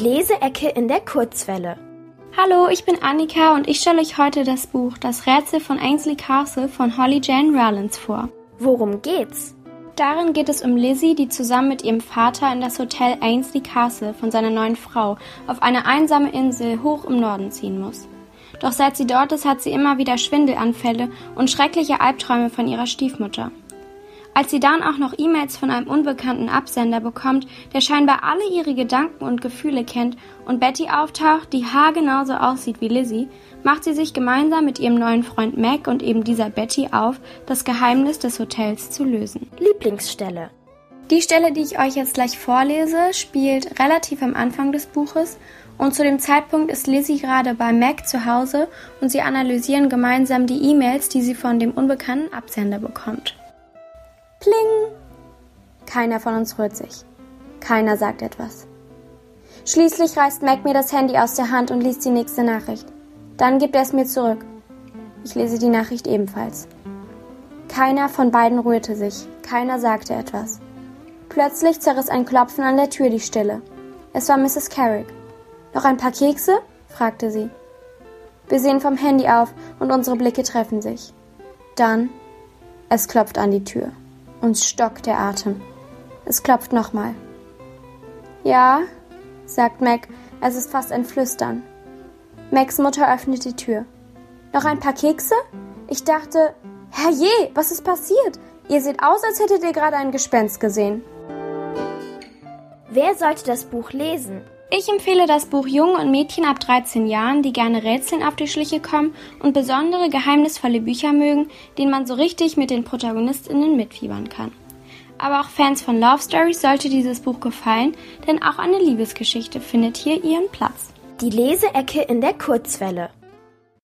Leseecke in der Kurzwelle. Hallo, ich bin Annika und ich stelle euch heute das Buch Das Rätsel von Ainsley Castle von Holly Jane Rowlands vor. Worum geht's? Darin geht es um Lizzie, die zusammen mit ihrem Vater in das Hotel Ainsley Castle von seiner neuen Frau auf eine einsame Insel hoch im Norden ziehen muss. Doch seit sie dort ist, hat sie immer wieder Schwindelanfälle und schreckliche Albträume von ihrer Stiefmutter. Als sie dann auch noch E-Mails von einem unbekannten Absender bekommt, der scheinbar alle ihre Gedanken und Gefühle kennt und Betty auftaucht, die haargenauso aussieht wie Lizzie, macht sie sich gemeinsam mit ihrem neuen Freund Mac und eben dieser Betty auf, das Geheimnis des Hotels zu lösen. Lieblingsstelle. Die Stelle, die ich euch jetzt gleich vorlese, spielt relativ am Anfang des Buches und zu dem Zeitpunkt ist Lizzie gerade bei Mac zu Hause und sie analysieren gemeinsam die E-Mails, die sie von dem unbekannten Absender bekommt. Pling! Keiner von uns rührt sich. Keiner sagt etwas. Schließlich reißt Mac mir das Handy aus der Hand und liest die nächste Nachricht. Dann gibt er es mir zurück. Ich lese die Nachricht ebenfalls. Keiner von beiden rührte sich, keiner sagte etwas. Plötzlich zerriss ein Klopfen an der Tür die Stille. Es war Mrs. Carrick. Noch ein paar Kekse? fragte sie. Wir sehen vom Handy auf und unsere Blicke treffen sich. Dann, es klopft an die Tür. Uns stockt der Atem. Es klopft nochmal. Ja, sagt Mac, es ist fast ein Flüstern. Macs Mutter öffnet die Tür. Noch ein paar Kekse? Ich dachte, herrje, was ist passiert? Ihr seht aus, als hättet ihr gerade ein Gespenst gesehen. Wer sollte das Buch lesen? Ich empfehle das Buch Jungen und Mädchen ab 13 Jahren, die gerne Rätseln auf die Schliche kommen und besondere geheimnisvolle Bücher mögen, denen man so richtig mit den ProtagonistInnen mitfiebern kann. Aber auch Fans von Love Stories sollte dieses Buch gefallen, denn auch eine Liebesgeschichte findet hier ihren Platz. Die Leseecke in der Kurzwelle.